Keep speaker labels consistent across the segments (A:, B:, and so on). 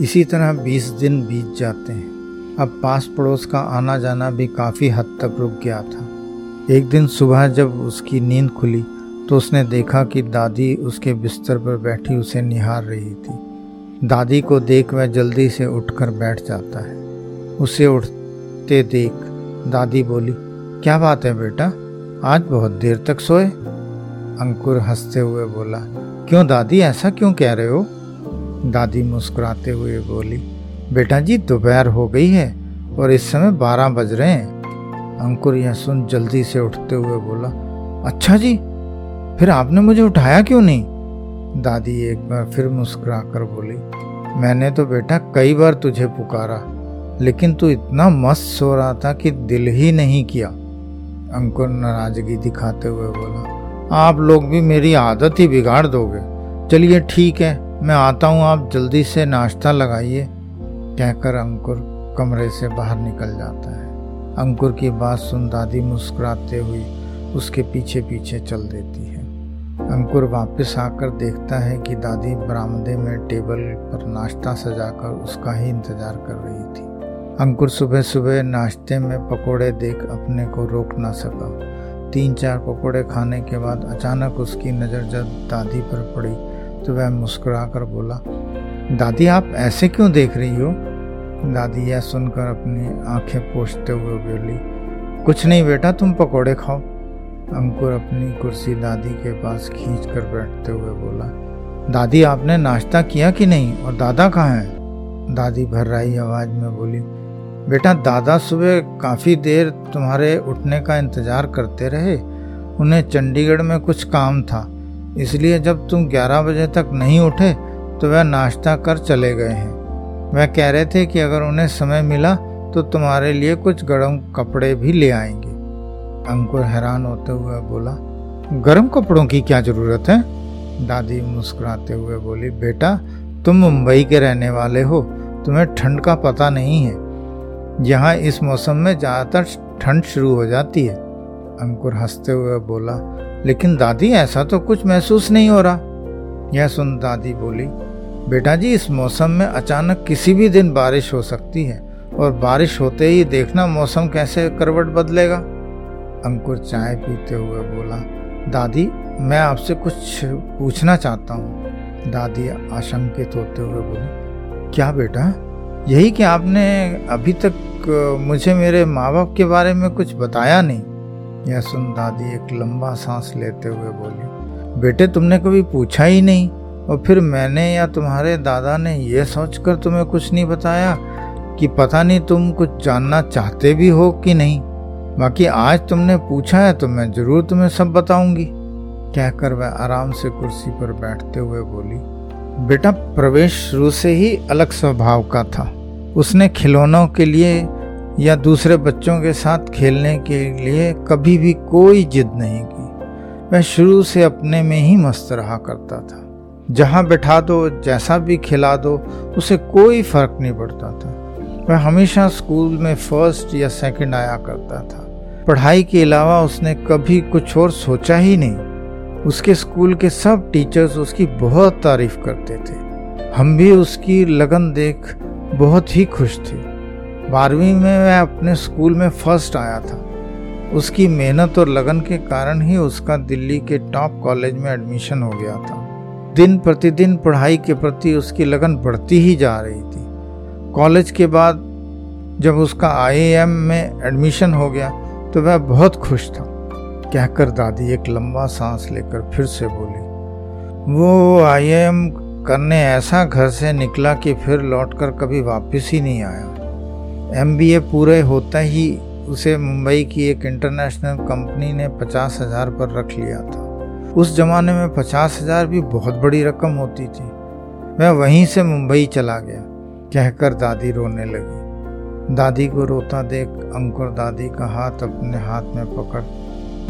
A: इसी तरह बीस दिन बीत जाते हैं। अब पास पड़ोस का आना जाना भी काफ़ी हद तक रुक गया था। एक दिन सुबह जब उसकी नींद खुली तो उसने देखा कि दादी उसके बिस्तर पर बैठी उसे निहार रही थी। दादी को देख वह जल्दी से उठकर बैठ जाता है। उसे उठते देख दादी बोली, क्या बात है बेटा? आज बहुत देर तक सोए? अंकुर हँसते हुए बोला, क्यों दादी, ऐसा क्यों कह रहे हो? दादी मुस्कुराते हुए बोली, बेटा जी, दोपहर हो गई है और इस समय बारह बज रहे हैं। अंकुर यह सुन जल्दी से उठते हुए बोला अच्छा जी, फिर आपने मुझे उठाया क्यों नहीं? दादी एक बार फिर मुस्कुरा कर बोली, मैंने तो बेटा कई बार तुझे पुकारा, लेकिन तू इतना मस्त सो रहा था कि दिल ही नहीं किया। अंकुर नाराज़गी दिखाते हुए बोला, आप लोग भी मेरी आदत ही बिगाड़ दोगे। चलिए ठीक है मैं आता हूँ, आप जल्दी से नाश्ता लगाइए। कहकर अंकुर कमरे से बाहर निकल जाता है। अंकुर की बात सुन दादी मुस्कुराते हुए उसके पीछे पीछे चल देती है। अंकुर वापस आकर देखता है कि दादी बरामदे में टेबल पर नाश्ता सजाकर उसका ही इंतज़ार कर रही थी। अंकुर सुबह सुबह नाश्ते में पकोड़े देख अपने को रोक ना सका। तीन चार पकोड़े खाने के बाद अचानक उसकी नज़र जब दादी पर पड़ी। तो वह मुस्कुरा कर बोला, दादी, आप ऐसे क्यों देख रही हो? दादी यह सुनकर अपनी आँखें पोछते हुए बोली, कुछ नहीं बेटा, तुम पकोड़े खाओ। अंकुर अपनी कुर्सी दादी के पास खींच कर बैठते हुए बोला, दादी, आपने नाश्ता किया कि नहीं और दादा कहाँ हैं? दादी भर्राई आवाज़ में बोली, बेटा, दादा सुबह काफ़ी देर तुम्हारे उठने का इंतज़ार करते रहे। उन्हें चंडीगढ़ में कुछ काम था। इसलिए जब तुम 11 बजे तक नहीं उठे तो वह नाश्ता कर चले गए हैं। वह कह रहे थे कि अगर उन्हें समय मिला तो तुम्हारे लिए कुछ गर्म कपड़े भी ले आएँगे। अंकुर हैरान होते हुए बोला, गर्म कपड़ों की क्या ज़रूरत है? दादी मुस्कुराते हुए बोली, बेटा, तुम मुंबई के रहने वाले हो, तुम्हें ठंड का पता नहीं है। यहाँ इस मौसम में ज़्यादातर ठंड शुरू हो जाती है। अंकुर हँसते हुए बोला लेकिन दादी, ऐसा तो कुछ महसूस नहीं हो रहा। यह सुन दादी बोली, बेटा जी, इस मौसम में अचानक किसी भी दिन बारिश हो सकती है, और बारिश होते ही देखना मौसम कैसे करवट बदलेगा? अंकुर चाय पीते हुए बोला, दादी, मैं आपसे कुछ पूछना चाहता हूँ। दादी आशंकित होते हुए बोली, क्या बेटा, यही कि आपने अभी तक मुझे मेरे माँ बाप के बारे में कुछ बताया नहीं? यह सुन दादी एक लंबा सांस लेते हुए बोली, बेटे, तुमने कभी पूछा ही नहीं, और फिर मैंने या तुम्हारे दादा ने यह सोचकर तुम्हें कुछ नहीं बताया कि पता नहीं तुम कुछ जानना चाहते भी हो कि नहीं? बाकी आज तुमने पूछा है तो मैं ज़रूर तुम्हें सब बताऊँगी। कहकर वह आराम से कुर्सी पर बैठते हुए बोली, बेटा, प्रवेश शुरू से ही अलग स्वभाव का था। उसने खिलौनों के लिए या दूसरे बच्चों के साथ खेलने के लिए कभी भी कोई जिद नहीं की। वह शुरू से अपने में ही मस्त रहा करता था। जहाँ बैठा दो, जैसा भी खिला दो, उसे कोई फ़र्क नहीं पड़ता था। वह हमेशा स्कूल में फ़र्स्ट या सेकंड आया करता था। पढ़ाई के अलावा उसने कभी कुछ और सोचा ही नहीं। उसके स्कूल के सब टीचर्स उसकी बहुत तारीफ़ करते थे। हम भी उसकी लगन देख बहुत ही खुश थे। बारहवीं में वह अपने स्कूल में फ़र्स्ट आया था। उसकी मेहनत और लगन के कारण ही उसका दिल्ली के टॉप कॉलेज में एडमिशन हो गया था। दिन प्रतिदिन पढ़ाई के प्रति उसकी लगन बढ़ती ही जा रही थी। कॉलेज के बाद जब उसका आईएएम में एडमिशन हो गया तो वह बहुत खुश था। कहकर दादी एक लंबा सांस लेकर फिर से बोली, वो आईएएम करने ऐसा घर से निकला कि फिर लौटकर कभी वापस ही नहीं आया। एमबीए पूरे होता ही उसे मुंबई की एक इंटरनेशनल कंपनी ने पचास हज़ार पर रख लिया था। उस जमाने में पचास हज़ार भी बहुत बड़ी रकम होती थी। मैं वहीं से मुंबई चला गया, कहकर दादी रोने लगी। दादी को रोता देख अंकुर दादी का हाथ अपने हाथ में पकड़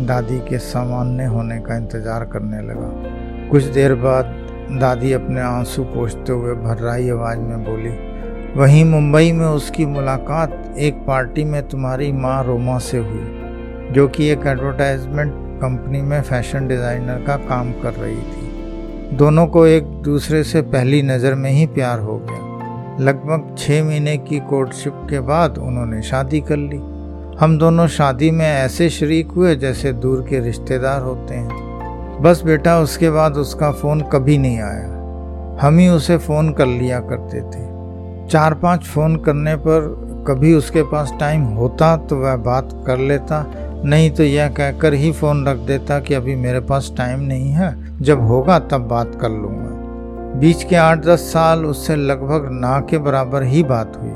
A: दादी के सामान्य होने का इंतज़ार करने लगा। कुछ देर बाद दादी अपने आँसू पोछते हुए भर्राई आवाज़ में बोली वहीं मुंबई में उसकी मुलाकात एक पार्टी में तुम्हारी माँ रोमा से हुई, जो कि एक एडवर्टाइजमेंट कंपनी में फ़ैशन डिज़ाइनर का काम कर रही थी। दोनों को एक दूसरे से पहली नज़र में ही प्यार हो गया। लगभग छः महीने की कोर्टशिप के बाद उन्होंने शादी कर ली। हम दोनों शादी में ऐसे शरीक हुए जैसे दूर के रिश्तेदार होते हैं। बस बेटा, उसके बाद उसका फ़ोन कभी नहीं आया। हम ही उसे फ़ोन कर लिया करते थे। चार पाँच फ़ोन करने पर कभी उसके पास टाइम होता तो वह बात कर लेता। नहीं तो यह कहकर ही फ़ोन रख देता कि अभी मेरे पास टाइम नहीं है, जब होगा तब बात कर लूँगा। बीच के आठ दस साल उससे लगभग ना के बराबर ही बात हुई।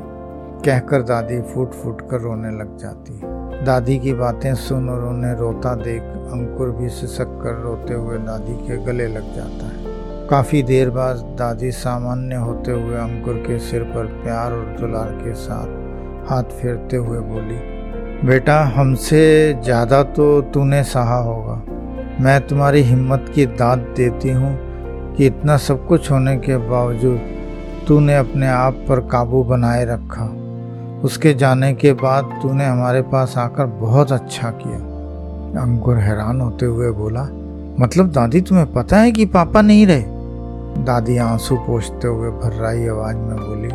A: कहकर दादी फूट फूट कर रोने लग जाती। दादी की बातें सुन और उन्हें रोता देख अंकुर भी सिसक कर रोते हुए दादी के गले लग जाता है। काफ़ी देर बाद दादी सामान्य होते हुए अंकुर के सिर पर प्यार और दुलार के साथ हाथ फेरते हुए बोली, बेटा, हमसे ज़्यादा तो तूने सहा होगा। मैं तुम्हारी हिम्मत की दाद देती हूँ कि इतना सब कुछ होने के बावजूद तूने अपने आप पर काबू बनाए रखा। उसके जाने के बाद तूने हमारे पास आकर बहुत अच्छा किया। अंकुर हैरान होते हुए बोला मतलब दादी, तुम्हें पता है कि पापा नहीं रहे? दादी आँसू पोछते हुए भर्राई आवाज़ में बोली,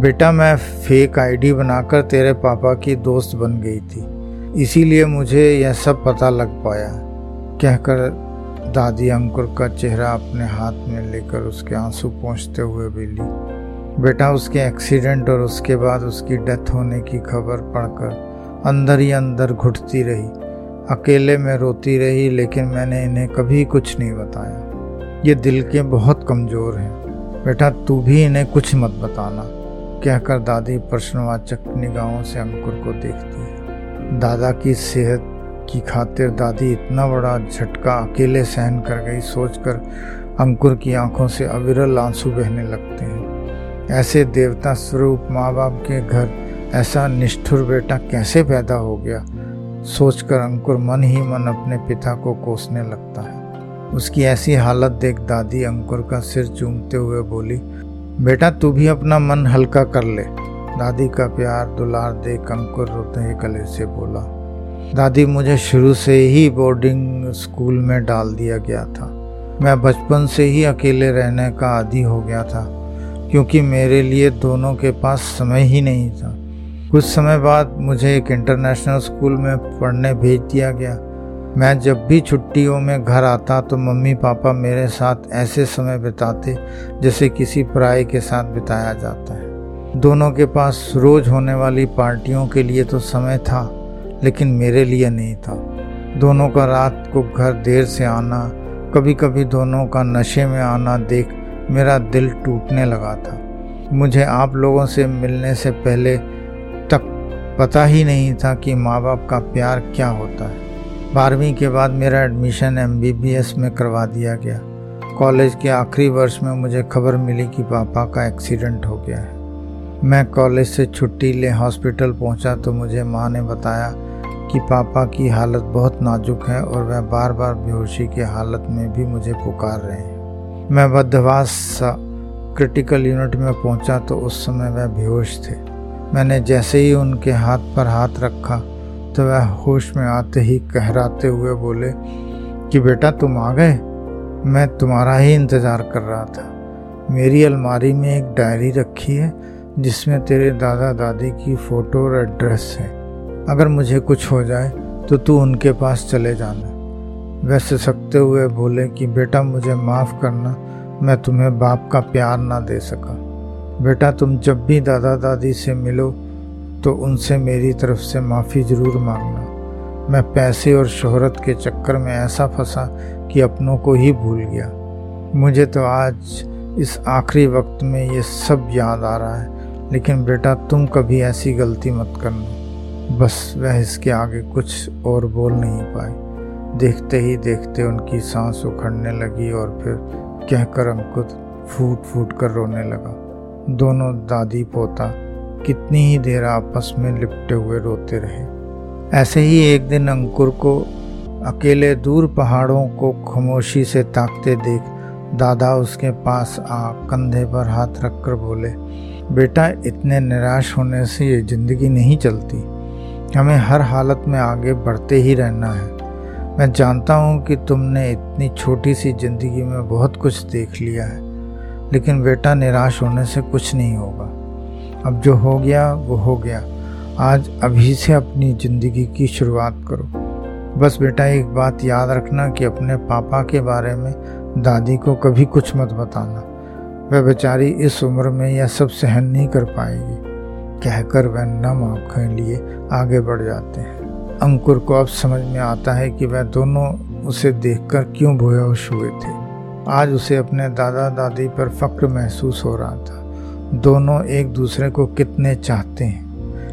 A: बेटा, मैं फेक आईडी बनाकर तेरे पापा की दोस्त बन गई थी। इसीलिए मुझे यह सब पता लग पाया। कहकर दादी अंकुर का चेहरा अपने हाथ में लेकर उसके आँसू पहुँचते हुए बिली, बेटा, उसके एक्सीडेंट और उसके बाद उसकी डेथ होने की खबर पढ़कर अंदर ही अंदर घुटती रही। अकेले में रोती रही, लेकिन मैंने इन्हें कभी कुछ नहीं बताया। ये दिल के बहुत कमज़ोर हैं। बेटा, तू भी इन्हें कुछ मत बताना, कहकर दादी प्रश्नवाचक निगाहों से अंकुर को देखती है। दादा की सेहत की खातिर दादी इतना बड़ा झटका अकेले सहन कर गई, सोचकर अंकुर की आँखों से अविरल आँसू बहने लगते हैं। ऐसे देवता स्वरूप माँ बाप के घर ऐसा निष्ठुर बेटा कैसे पैदा हो गया? सोचकर अंकुर मन ही मन अपने पिता को कोसने लगता है। उसकी ऐसी हालत देख दादी अंकुर का सिर चूमते हुए बोली, बेटा तू भी अपना मन हल्का कर ले। दादी का प्यार दुलार देख अंकुर रोते ही गले से बोला, दादी, मुझे शुरू से ही बोर्डिंग स्कूल में डाल दिया गया था। मैं बचपन से ही अकेले रहने का आदि हो गया था, क्योंकि मेरे लिए दोनों के पास समय ही नहीं था। कुछ समय बाद मुझे एक इंटरनेशनल स्कूल में पढ़ने भेज दिया गया। मैं जब भी छुट्टियों में घर आता तो मम्मी पापा मेरे साथ ऐसे समय बिताते जैसे किसी पराये के साथ बिताया जाता है। दोनों के पास रोज होने वाली पार्टियों के लिए तो समय था, लेकिन मेरे लिए नहीं था। दोनों का रात को घर देर से आना कभी कभी दोनों का नशे में आना देख मेरा दिल टूटने लगा था। मुझे आप लोगों से मिलने से पहले तक पता ही नहीं था कि माँ बाप का प्यार क्या होता है। बारहवीं के बाद मेरा एडमिशन एमबीबीएस में करवा दिया गया। कॉलेज के आखिरी वर्ष में मुझे खबर मिली कि पापा का एक्सीडेंट हो गया है। मैं कॉलेज से छुट्टी ले हॉस्पिटल पहुँचा तो मुझे माँ ने बताया कि पापा की हालत बहुत नाजुक है और वह बार बार बेहोशी की हालत में भी मुझे पुकार रहे हैं। मैं बदवास क्रिटिकल यूनिट में पहुँचा तो उस समय वह बेहोश थे। मैंने जैसे ही उनके हाथ पर हाथ रखा तो वह होश में आते ही कहराते हुए बोले, कि बेटा तुम आ गए? मैं तुम्हारा ही इंतज़ार कर रहा था। मेरी अलमारी में एक डायरी रखी है, जिसमें तेरे दादा दादी की फ़ोटो और एड्रेस है। अगर मुझे कुछ हो जाए तो तू उनके पास चले जाना। वैसे सकते हुए बोले कि, बेटा, मुझे माफ़ करना, मैं तुम्हें बाप का प्यार ना दे सका। बेटा, तुम जब भी दादा दादी से मिलो तो उनसे मेरी तरफ़ से माफ़ी ज़रूर मांगना। मैं पैसे और शोहरत के चक्कर में ऐसा फंसा कि अपनों को ही भूल गया। मुझे तो आज इस आखिरी वक्त में ये सब याद आ रहा है, लेकिन बेटा तुम कभी ऐसी गलती मत करना। बस वह इसके आगे कुछ और बोल नहीं पाए। देखते ही देखते उनकी सांस उखड़ने लगी और फिर कहकर अंकुर फूट फूट कर रोने लगा। दोनों दादी पोता कितनी ही देर आपस में लिपटे हुए रोते रहे। ऐसे ही एक दिन अंकुर को अकेले दूर पहाड़ों को खामोशी से ताकते देख दादा उसके पास आ कंधे पर हाथ रखकर बोले, बेटा, इतने निराश होने से ये ज़िंदगी नहीं चलती। हमें हर हालत में आगे बढ़ते ही रहना है। मैं जानता हूँ कि तुमने इतनी छोटी सी ज़िंदगी में बहुत कुछ देख लिया है, लेकिन बेटा, निराश होने से कुछ नहीं होगा। अब जो हो गया, वो हो गया। आज अभी से अपनी ज़िंदगी की शुरुआत करो। बस बेटा, एक बात याद रखना कि अपने पापा के बारे में दादी को कभी कुछ मत बताना। वह बेचारी इस उम्र में यह सब सहन नहीं कर पाएगी। कहकर वह नम आँखें लिए आगे बढ़ जाते हैं। अंकुर को अब समझ में आता है कि वह दोनों उसे देखकर क्यों बेहोश हुए थे। आज उसे अपने दादा दादी पर फक्र महसूस हो रहा था। दोनों एक दूसरे को कितने चाहते हैं?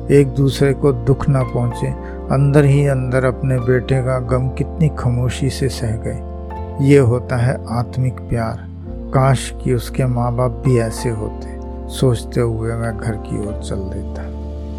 A: एक दूसरे को दुख ना पहुँचे, अंदर ही अंदर अपने बेटे का गम कितनी खामोशी से सह गए। ये होता है आत्मिक प्यार। काश कि उसके माँ बाप भी ऐसे होते, सोचते हुए मैं घर की ओर चल देता।